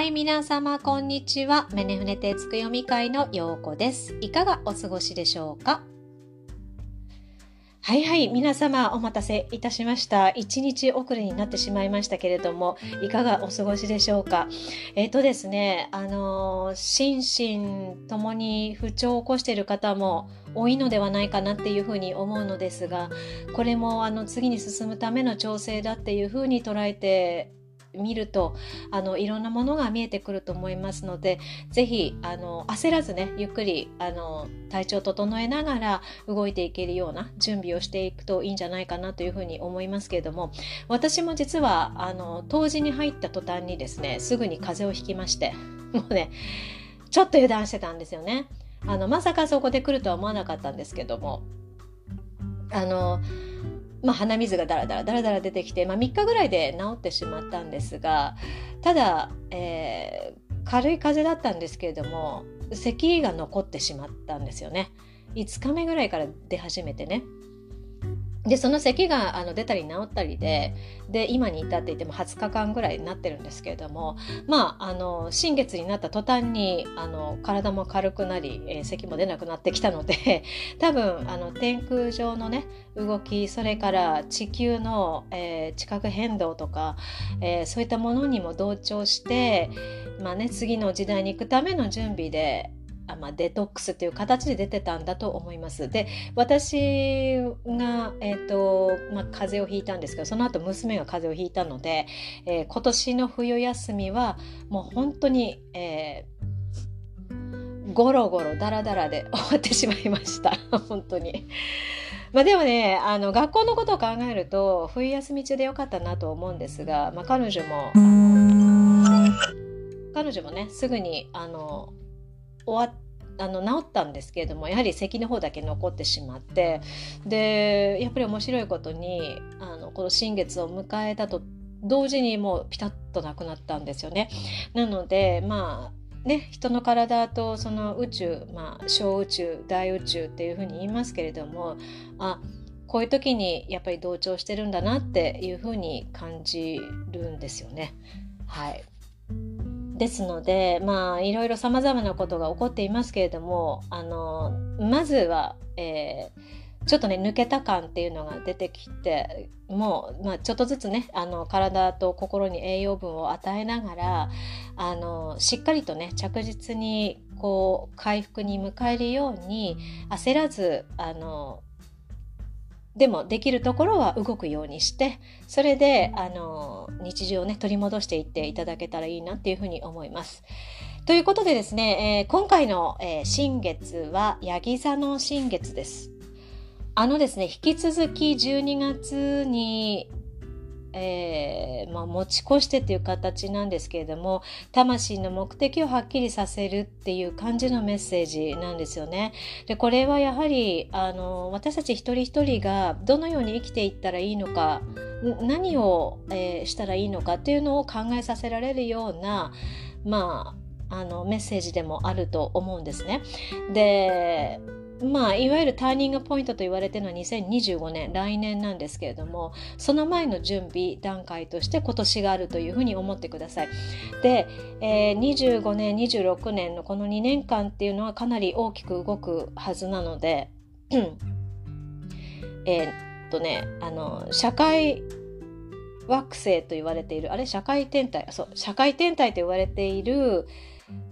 はい、皆様、こんにちは。メネフネテツク読み会のようこです。いかがお過ごしでしょうか？はいはい、皆様お待たせいたしました。一日遅れになってしまいましたけれども、いかがお過ごしでしょうか？えっ、ー、とですね、あの、心身ともに不調を起こしている方も多いのではないかなっていうふうに思うのですが、これもあの次に進むための調整だっていうふうに捉えて見るとあのいろんなものが見えてくると思いますので是非あの焦らずねゆっくりあの体調を整えながら動いていけるような準備をしていくといいんじゃないかなというふうに思いますけれども私も実はあの当時に入った途端にですねすぐに風邪をひきましてもうねちょっと油断してたんですよね。あのまさかそこで来るとは思わなかったんですけどもあのまあ、鼻水がだらだらだらだら出てきて、まあ、3日ぐらいで治ってしまったんですがただ、えー、軽い風邪だったんですけれども咳が残ってしまったんですよね。5日目ぐらいから出始めてね。でその咳があの出たり治ったりでで今に至っていても20日間ぐらいになってるんですけれどもまああの新月になった途端にあの体も軽くなり、えー、咳も出なくなってきたので 多分あの天空上のね動きそれから地球の、えー、地殻変動とか、えー、そういったものにも同調して、まあね、次の時代に行くための準備でまあ、デトックスっていう形で出てたんだと思います。で私が、えーとまあ、風邪をひいたんですけどその後娘が風邪をひいたので、えー、今年の冬休みはもう本当に、えー、ゴロゴロダラダラで 終わってしまいました 本当に。まあでもねあの学校のことを考えると冬休み中でよかったなと思うんですが、まあ、彼女も彼女もねすぐにあの終わあの治ったんですけれどもやはり咳の方だけ残ってしまってでやっぱり面白いことにあのこの新月を迎えたと同時にもうピタッとなくなったんですよね。なのでまあね、人の体とその宇宙、まあ、小宇宙大宇宙っていうふうに言いますけれどもあこういう時にやっぱり同調してるんだなっていうふうに感じるんですよね。はいですのでまあいろいろさまざまなことが起こっていますけれどもあのまずは、えー、ちょっとね抜けた感っていうのが出てきてもう、まあ、ちょっとずつねあの体と心に栄養分を与えながらあのしっかりとね着実にこう回復に迎えるように焦らずあのでもできるところは動くようにしてそれであの日常をね取り戻していっていただけたらいいなっていうふうに思います。ということでですね、えー、今回の、えー、新月はヤギ座の新月です。あのですね引き続き12月にえー、まあ、持ち越してっていう形なんですけれども魂の目的をはっきりさせるっていう感じのメッセージなんですよね。でこれはやはりあの私たち一人一人がどのように生きていったらいいのか何を、えー、したらいいのかっていうのを考えさせられるようなまああのメッセージでもあると思うんですね。でまあ、いわゆるターニングポイントと言われてるのは2025年来年なんですけれどもその前の準備段階として今年があるというふうに思ってください。で、えー、25年26年のこの2年間っていうのはかなり大きく動くはずなのでえっとねあの社会惑星と言われているあれ？社会天体？そう社会天体と言われている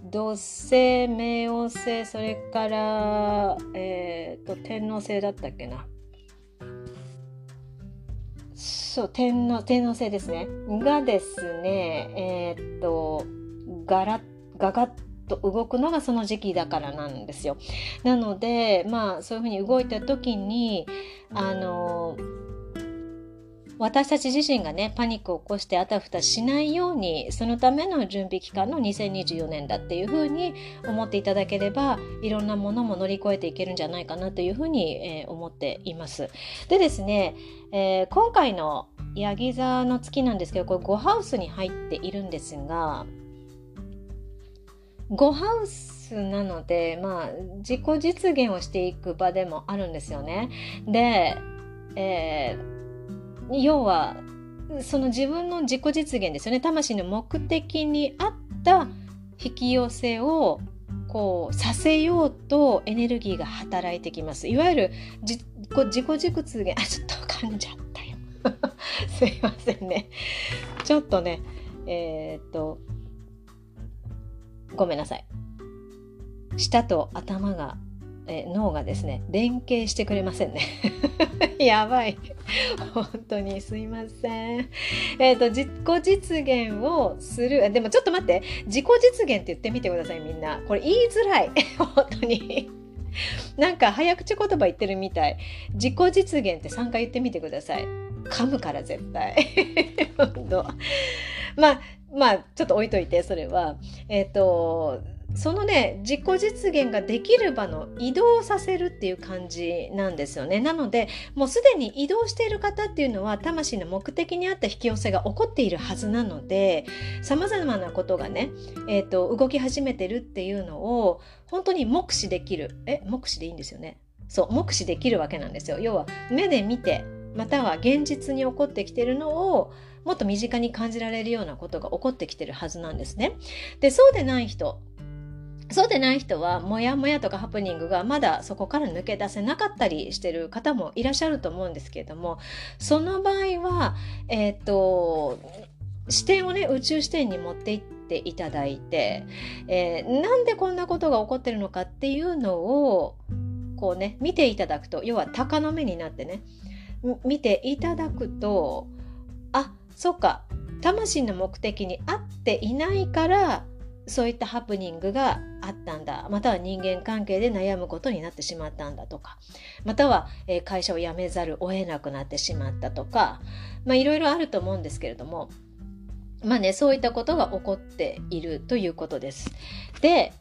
土星冥王星それから、えーと、天王星だったっけなそう天王天王星ですねがですねえー、っとガラガガッと動くのがその時期だからなんですよ。なのでまあそういうふうに動いた時にあの私たち自身がねパニックを起こしてあたふたしないようにそのための準備期間の2024年だっていうふうに思っていただければいろんなものも乗り越えていけるんじゃないかなというふうに、えー、思っています。でですね、えー、今回のヤギ座の月なんですけどこれ5ハウスに入っているんですが5ハウスなのでまあ自己実現をしていく場でもあるんですよね。で、えー要はその自分の自己実現ですよね魂の目的に合った引き寄せをこうさせようとエネルギーが働いてきます。いわゆる自己軸通言あちょっと噛んじゃったよ。すいませんね。ちょっとねえー、っとごめんなさい。舌と頭がえ脳がですね連携してくれませんね。やばい。本当にすいません。えっ、ー、と自己実現をするでもちょっと待って。自己実現って言ってみてくださいみんな。これ言いづらい。本当に。なんか早口言葉言ってるみたい。自己実現って3回言ってみてください。噛むから絶対。本当。まあまあちょっと置いといてそれは。えっ、ー、とそのね自己実現ができる場の移動させるっていう感じなんですよね。なのでもうすでに移動している方っていうのは魂の目的に合った引き寄せが起こっているはずなのでさまざまなことがね、えーと、動き始めてるっていうのを本当に目視できるえ目視でいいんですよね。そう目視できるわけなんですよ。要は目で見てまたは現実に起こってきてるのをもっと身近に感じられるようなことが起こってきてるはずなんですね。でそうでない人そうでない人はモヤモヤとかハプニングがまだそこから抜け出せなかったりしてる方もいらっしゃると思うんですけれどもその場合はえっ、と視点をね宇宙視点に持っていっていただいて、えー、なんでこんなことが起こってるのかっていうのをこうね見ていただくと要は鷹の目になってね見ていただくとあそっか魂の目的に合っていないからそういったハプニングがあったんだ。または人間関係で悩むことになってしまったんだとか。または、え会社を辞めざるを得なくなってしまったとか。まあいろいろあると思うんですけれども。まあねそういったことが起こっているということです。で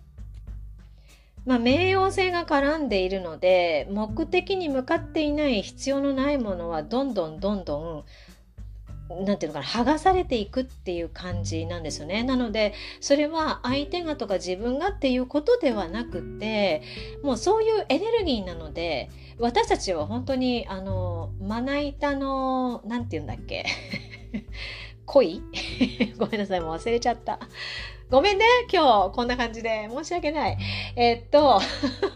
まあ、冥王星が絡んでいるので目的に向かっていない必要のないものはどんどんどんどんなんていうのかな剥がされていくっていう感じなんですよね。なのでそれは相手がとか自分がっていうことではなくてもうそういうエネルギーなので私たちは本当にあのまな板のなんて言うんだっけ 恋？ごめんなさいもう忘れちゃった。ごめんね今日こんな感じで申し訳ない。えー、っと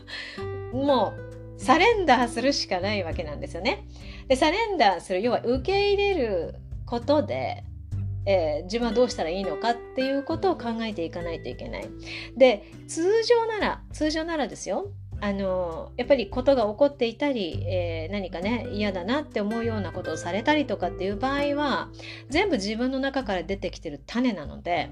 もうサレンダーするしかないわけなんですよね。でサレンダーする要は受け入れることで、えー、自分はどうしたらいいのかっていうことを考えていかないといけない。で通常なら通常ならですよあのやっぱりことが起こっていたり、えー、何かね嫌だなって思うようなことをされたりとかっていう場合は全部自分の中から出てきてる種なので、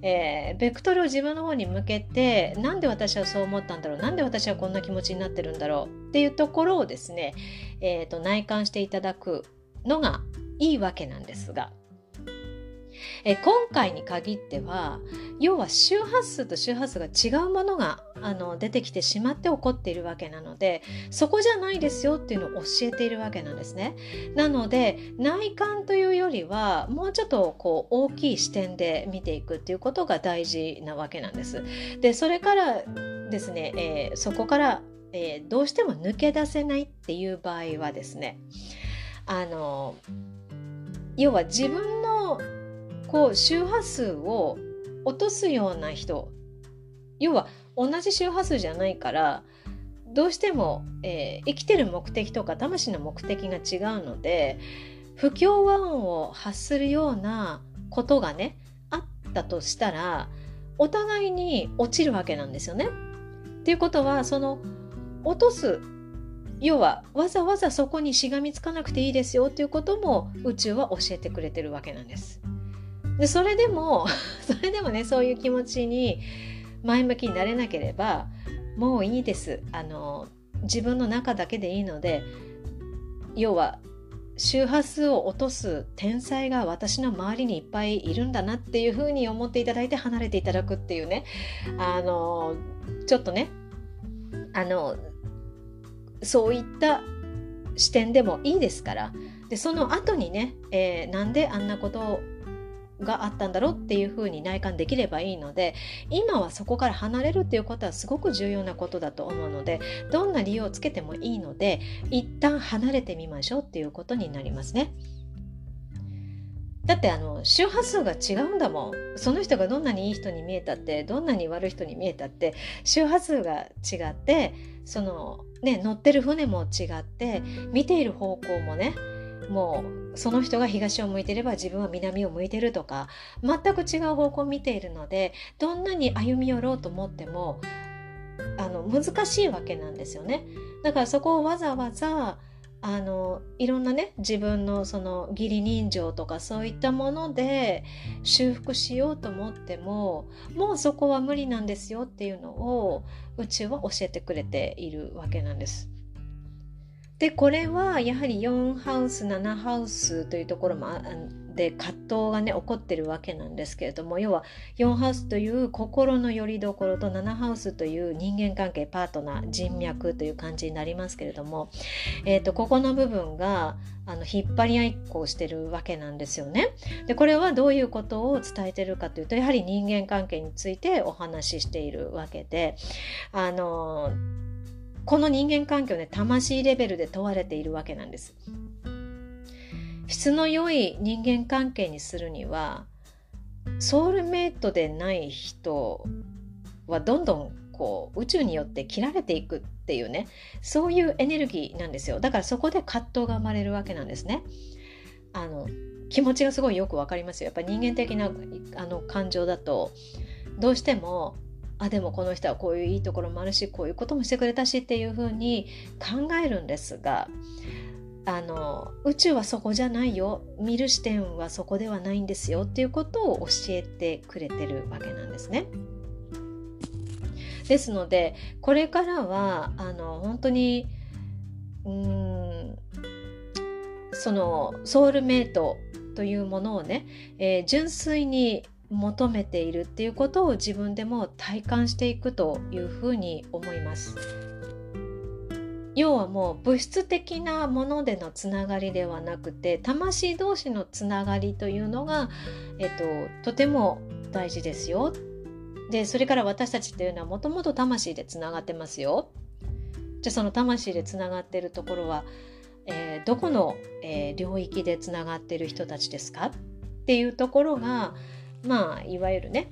えー、ベクトルを自分の方に向けてなんで私はそう思ったんだろうなんで私はこんな気持ちになってるんだろうっていうところをですね、えーと内観していただくのがいいわけなんですが、え今回に限っては要は周波数と周波数が違うものがあの出てきてしまって起こっているわけなのでそこじゃないですよっていうのを教えているわけなんですね。なので内観というよりはもうちょっとこう大きい視点で見ていくっていうことが大事なわけなんです。でそれからですね、えー、そこから、えー、どうしても抜け出せないっていう場合はですねあの要は自分のこう周波数を落とすような人要は同じ周波数じゃないからどうしても、えー、生きてる目的とか魂の目的が違うので不協和音を発するようなことがねあったとしたらお互いに落ちるわけなんですよね。っていうことはその落とす要はわざわざそこにしがみつかなくていいですよということも宇宙は教えてくれてるわけなんです。でそれでも それでもねそういう気持ちに前向きになれなければもういいですあの自分の中だけでいいので要は周波数を落とす天才が私の周りにいっぱいいるんだなっていうふうに思っていただいて離れていただくっていうねあのちょっとねあのそういった視点でもいいですからでその後にね、えー、なんであんなことがあったんだろうっていうふうに内観できればいいので今はそこから離れるっていうことはすごく重要なことだと思うのでどんな理由をつけてもいいので一旦離れてみましょうっていうことになりますね。だってあの周波数が違うんだもんその人がどんなにいい人に見えたってどんなに悪い人に見えたって周波数が違ってそのね乗ってる船も違って見ている方向もねもうその人が東を向いてれば自分は南を向いてるとか全く違う方向を見ているのでどんなに歩み寄ろうと思ってもあの難しいわけなんですよね。だからそこをわざわざあのいろんなね自分のその義理人情とかそういったもので修復しようと思ってももうそこは無理なんですよっていうのを宇宙は教えてくれているわけなんです。でこれはやはり4ハウス7ハウスというところもで葛藤がね起こってるわけなんですけれども要は4ハウスという心の拠り所と7ハウスという人間関係パートナー人脈という感じになりますけれども、えーと、ここの部分があの引っ張り合いっこをしてるわけなんですよね。でこれはどういうことを伝えてるかというとやはり人間関係についてお話ししているわけであのこの人間関係をね魂レベルで問われているわけなんです。質の良い人間関係にするにはソウルメイトでない人はどんどんこう宇宙によって切られていくっていうねそういうエネルギーなんですよだからそこで葛藤が生まれるわけなんですね。あの気持ちがすごいよくわかりますよやっぱ人間的なあの感情だとどうしてもあでもこの人はこういういいところもあるしこういうこともしてくれたしっていうふうに考えるんですがあの宇宙はそこじゃないよ見る視点はそこではないんですよっていうことを教えてくれてるわけなんですね。ですのでこれからはあの本当にうんそのソウルメイトというものをね、えー、純粋に求めているっていうことを自分でも体感していくというふうに思います。要はもう物質的なものでのつながりではなくて魂同士のつながりというのが、えっと、とても大事ですよ。でそれから私たちっていうのはもともと魂でつながってますよ。じゃあその魂でつながってるところは、えー、どこの、えー、領域でつながってる人たちですか？っていうところがまあいわゆるね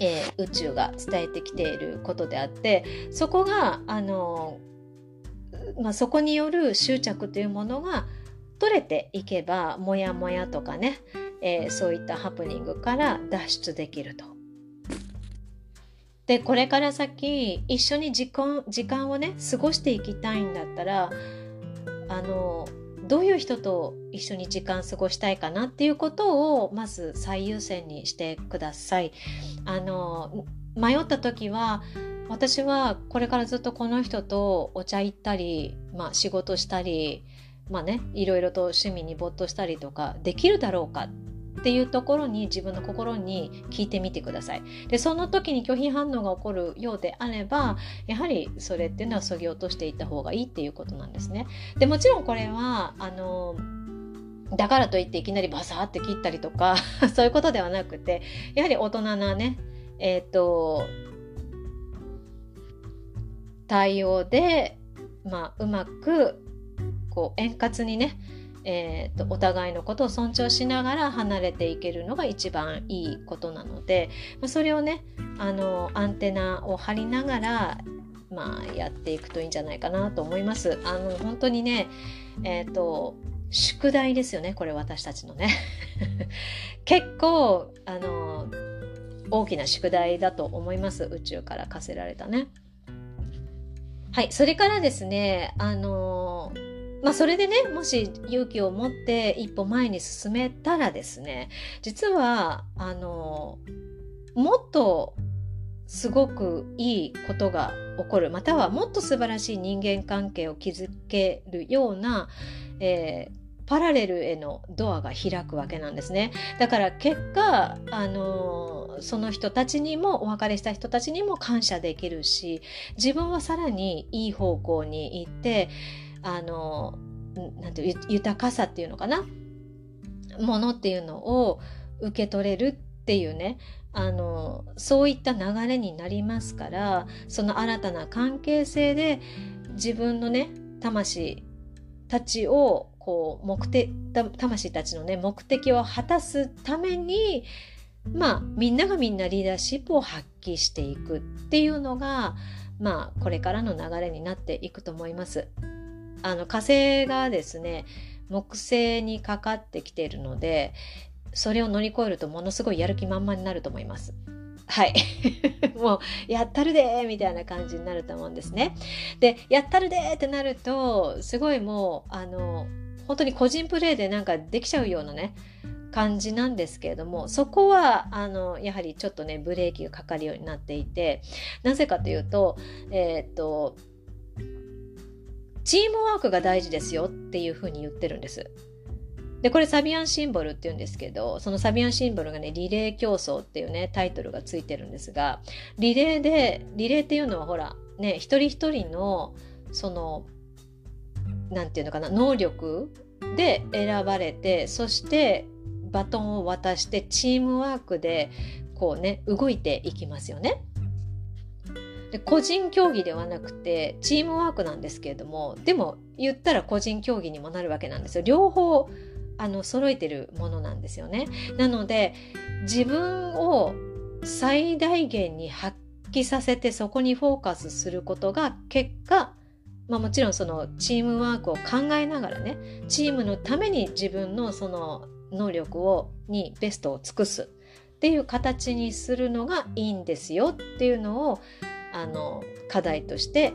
えー、宇宙が伝えてきていることであってそこがあのまあ、そこによる執着というものが取れていけばモヤモヤとかね、えー、そういったハプニングから脱出できると。でこれから先一緒に時間時間をね過ごしていきたいんだったらあのどういう人と一緒に時間過ごしたいかなっていうことをまず最優先にしてください。あの迷った時は私はこれからずっとこの人とお茶行ったり、まあ、仕事したり、まあね、いろいろと趣味に没頭したりとかできるだろうかっていうところに自分の心に聞いてみてください。でその時に拒否反応が起こるようであればやはりそれっていうのはそぎ落としていった方がいいっていうことなんですね。でもちろんこれはあのだからといっていきなりバサーって切ったりとか そういうことではなくてやはり大人なねえっ、ー、と対応で、まあ、うまくこう円滑にね、えーと、お互いのことを尊重しながら離れていけるのが一番いいことなので、まあ、それをねあのアンテナを張りながら、まあ、やっていくといいんじゃないかなと思います。あの本当にね、えーと宿題ですよねこれ私たちのね 結構あの大きな宿題だと思います宇宙から課せられたね。はい、それからですね、あのまあ、それでね、もし勇気を持って一歩前に進めたらですね、実は、あのもっとすごくいいことが起こる、またはもっと素晴らしい人間関係を築けるような、えーパラレルへのドアが開くわけなんですね。だから結果、あのその人たちにもお別れした人たちにも感謝できるし自分はさらにいい方向に行ってあのなんていう豊かさっていうのかな？ものっていうのを受け取れるっていうねあのそういった流れになりますからその新たな関係性で自分のね魂たちをこう目的魂たちのね目的を果たすためにまあみんながみんなリーダーシップを発揮していくっていうのがまあこれからの流れになっていくと思います。あの火星がですね木星にかかってきているのでそれを乗り越えるとものすごいやる気満々になると思います。はい。もう、やったるでみたいな感じになると思うんですね。で、やったるでってなると、すごいもう、あの、本当に個人プレーでなんかできちゃうようなね、感じなんですけれどもそこはあのやはりちょっとねブレーキがかかるようになっていてなぜかというとえー、っとチームワークが大事ですよっていうふうに言ってるんです。でこれサビアンシンボルって言うんですけどそのサビアンシンボルがねリレー競争っていうねタイトルがついてるんですがリレーでリレーっていうのはほらね一人一人のその何て言うのかな能力で選ばれてそしてバトンを渡してチームワークでこうね動いていきますよね。で個人競技ではなくてチームワークなんですけれどもでも言ったら個人競技にもなるわけなんですよ。両方あの揃えてるものなんですよね。なので自分を最大限に発揮させてそこにフォーカスすることが結果まあ、もちろんそのチームワークを考えながらねチームのために自分のその能力をにベストを尽くすっていう形にするのがいいんですよっていうのをあの課題として、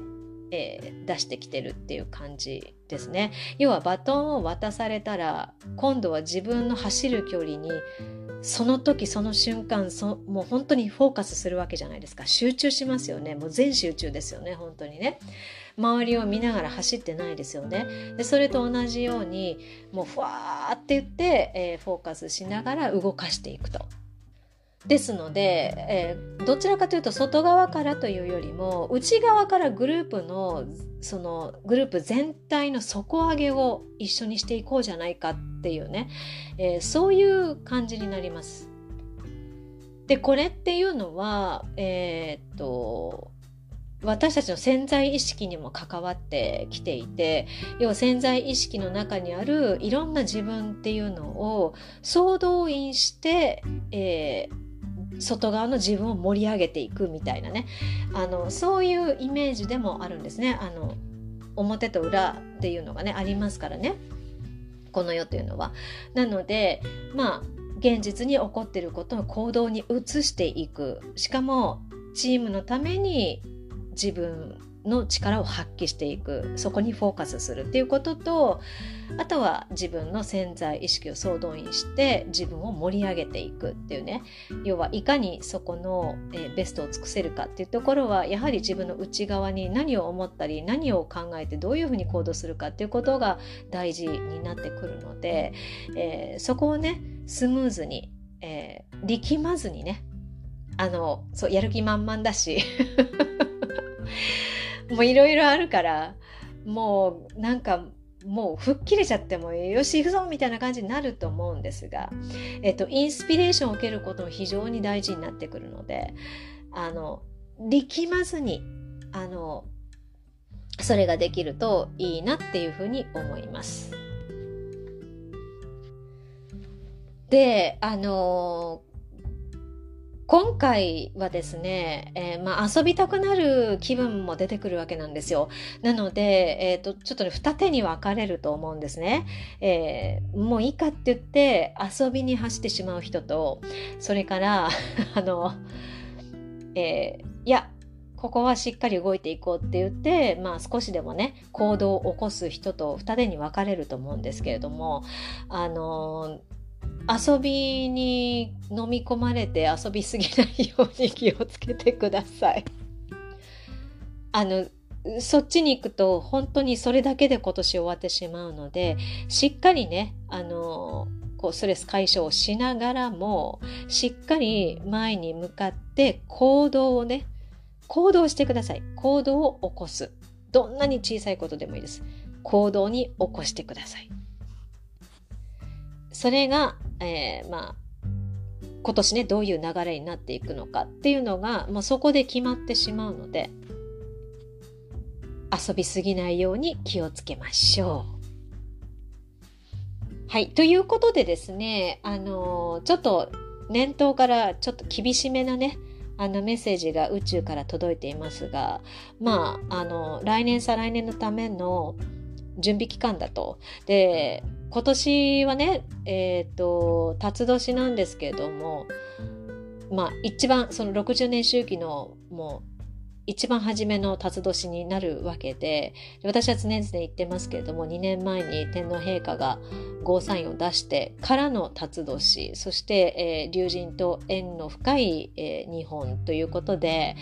えー、出してきてるっていう感じですね。要はバトンを渡されたら今度は自分の走る距離にその時その瞬間そもう本当にフォーカスするわけじゃないですか集中しますよねもう全集中ですよね本当にね。周りを見ながら走ってないですよね。でそれと同じようにもうふわーって言って、えー、フォーカスしながら動かしていくと。ですので、えー、どちらかというと外側からというよりも内側からグループのそのグループ全体の底上げを一緒にしていこうじゃないかっていうね、えー、そういう感じになります。でこれっていうのはえー、っと私たちの潜在意識にも関わってきていて要は潜在意識の中にあるいろんな自分っていうのを総動員して、えー、外側の自分を盛り上げていくみたいなねあのそういうイメージでもあるんですね。あの表と裏っていうのがねありますからねこの世というのは。なのでまあ現実に起こっていることを行動に移していくしかもチームのために自分の力を発揮していくそこにフォーカスするっていうこととあとは自分の潜在意識を総動員して自分を盛り上げていくっていうね。要はいかにそこの、えベストを尽くせるかっていうところはやはり自分の内側に何を思ったり何を考えてどういうふうに行動するかっていうことが大事になってくるので、えー、そこをねスムーズに、えー、力まずにねあのそうやる気満々だし。もういろいろあるからもうなんかもう吹っ切れちゃってもよし行くぞみたいな感じになると思うんですが、えっと、インスピレーションを受けることも非常に大事になってくるのであの力まずにあのそれができるといいなっていうふうに思います。であの今回はですね、えー、まあ、遊びたくなる気分も出てくるわけなんですよ。なので、えーと、ちょっとね二手に分かれると思うんですね。えー、もういいかって言って遊びに走ってしまう人とそれから あの、えー、いやここはしっかり動いていこうって言って、まあ、少しでもね行動を起こす人と二手に分かれると思うんですけれどもあの遊びに飲み込まれて遊びすぎないように気をつけてください。あのそっちに行くと本当にそれだけで今年終わってしまうのでしっかりねあのこうストレス解消をしながらもしっかり前に向かって行動をね行動してください。行動を起こす。どんなに小さいことでもいいです。行動に起こしてください。それがえー、まあ今年ねどういう流れになっていくのかっていうのがもうそこで決まってしまうので遊びすぎないように気をつけましょう。はい。ということでですね、あの、ちょっと年頭からちょっと厳しめなね、あのメッセージが宇宙から届いていますが、まあ、あの、来年再来年のための準備期間だと。で、今年はね、えっ、ー、と、辰年なんですけれども、まあ、一番その60年周期のもう一番初めの辰年になるわけで私は常々言ってますけれども2年前に天皇陛下がゴーサインを出してからの辰年そして、えー、龍神と縁の深い、えー、日本ということで、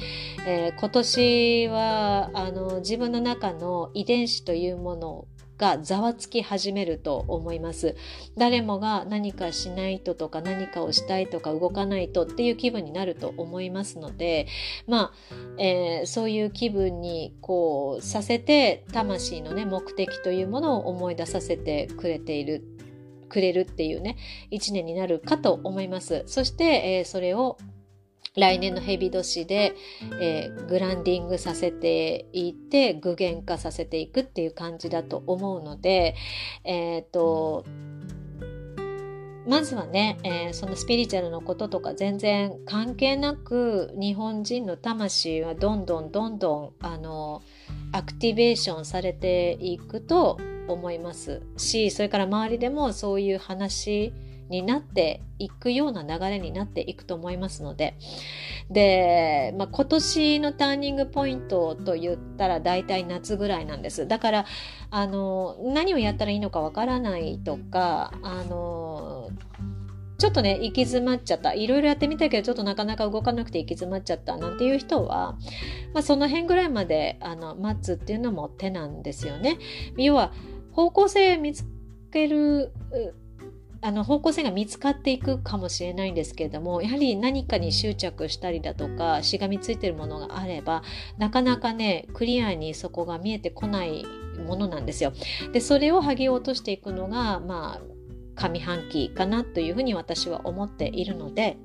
えー、今年はあの自分の中の遺伝子というものをがざわつき始めると思います。誰もが何かしないととか何かをしたいとか動かないとっていう気分になると思いますので、まあ、えー、そういう気分にこうさせて魂のね目的というものを思い出させてくれているくれるっていうね一年になるかと思います。そして、えー、それを来年のヘビ年で、えー、グランディングさせていって具現化させていくっていう感じだと思うので、えっ、ー、とまずはね、えー、そのスピリチュアルのこととか全然関係なく日本人の魂はどんどんどんどんあのアクティベーションされていくと思いますしそれから周りでもそういう話になっていくような流れになっていくと思いますのでで、まあ、今年のターニングポイントと言ったら大体夏ぐらいなんですだからあの何をやったらいいのかわからないとかあのちょっとね、行き詰まっちゃった。いろいろやってみたけど、ちょっとなかなか動かなくて行き詰まっちゃったなんていう人は、まあ、その辺ぐらいまであの待つっていうのも手なんですよね。要は、方向性見つけるあの方向性が見つかっていくかもしれないんですけれどもやはり何かに執着したりだとかしがみついてるものがあればなかなかねクリアにそこが見えてこないものなんですよ。でそれを剥ぎ落としていくのがまあ上半期かなというふうに私は思っているので。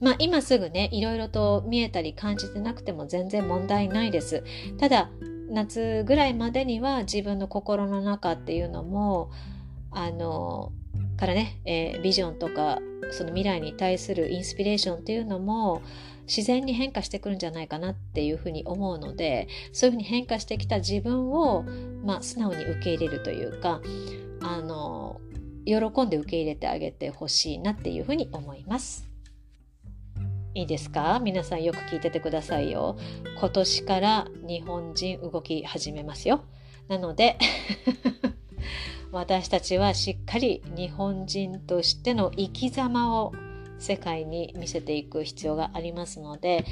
まあ、今すぐねいろいろと見えたり感じてなくても全然問題ないです。ただ夏ぐらいまでには自分の心の中っていうのもあのからね、えー、ビジョンとかその未来に対するインスピレーションっていうのも自然に変化してくるんじゃないかなっていうふうに思うのでそういうふうに変化してきた自分を、まあ、素直に受け入れるというかあの喜んで受け入れてあげてほしいなっていうふうに思います。いいですか？皆さんよく聞いててくださいよ。今年から日本人動き始めますよ。なので私たちはしっかり日本人としての生き様を世界に見せていく必要がありますので、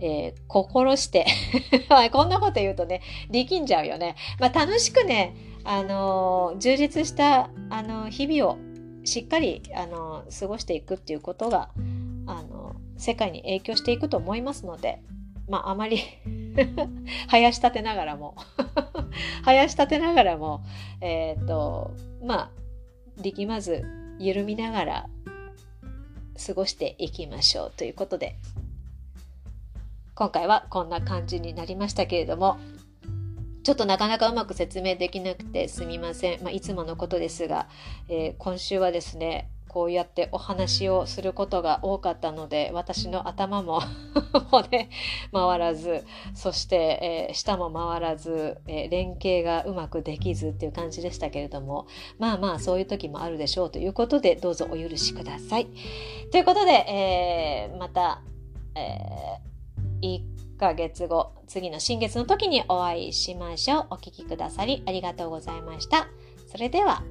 えー、心して こんなこと言うとね力んじゃうよね、まあ、楽しくね、あのー、充実したあの日々をしっかり、あの、過ごしていくっていうことが、あの世界に影響していくと思いますのでまああまり 生やし立てながらも 生やし立てながらもえっ、ー、とまあ力まず緩みながら過ごしていきましょうということで今回はこんな感じになりましたけれどもちょっとなかなかうまく説明できなくてすみません、まあ、いつものことですが、えー、今週はですねこうやってお話をすることが多かったので私の頭も 骨回らずそして、えー、舌も回らず、えー、連携がうまくできずっていう感じでしたけれどもまあまあそういう時もあるでしょうということでどうぞお許しください。ということで、えー、また、えー1ヶ月後次の新月の時にお会いしましょう。お聴きくださりありがとうございました。それでは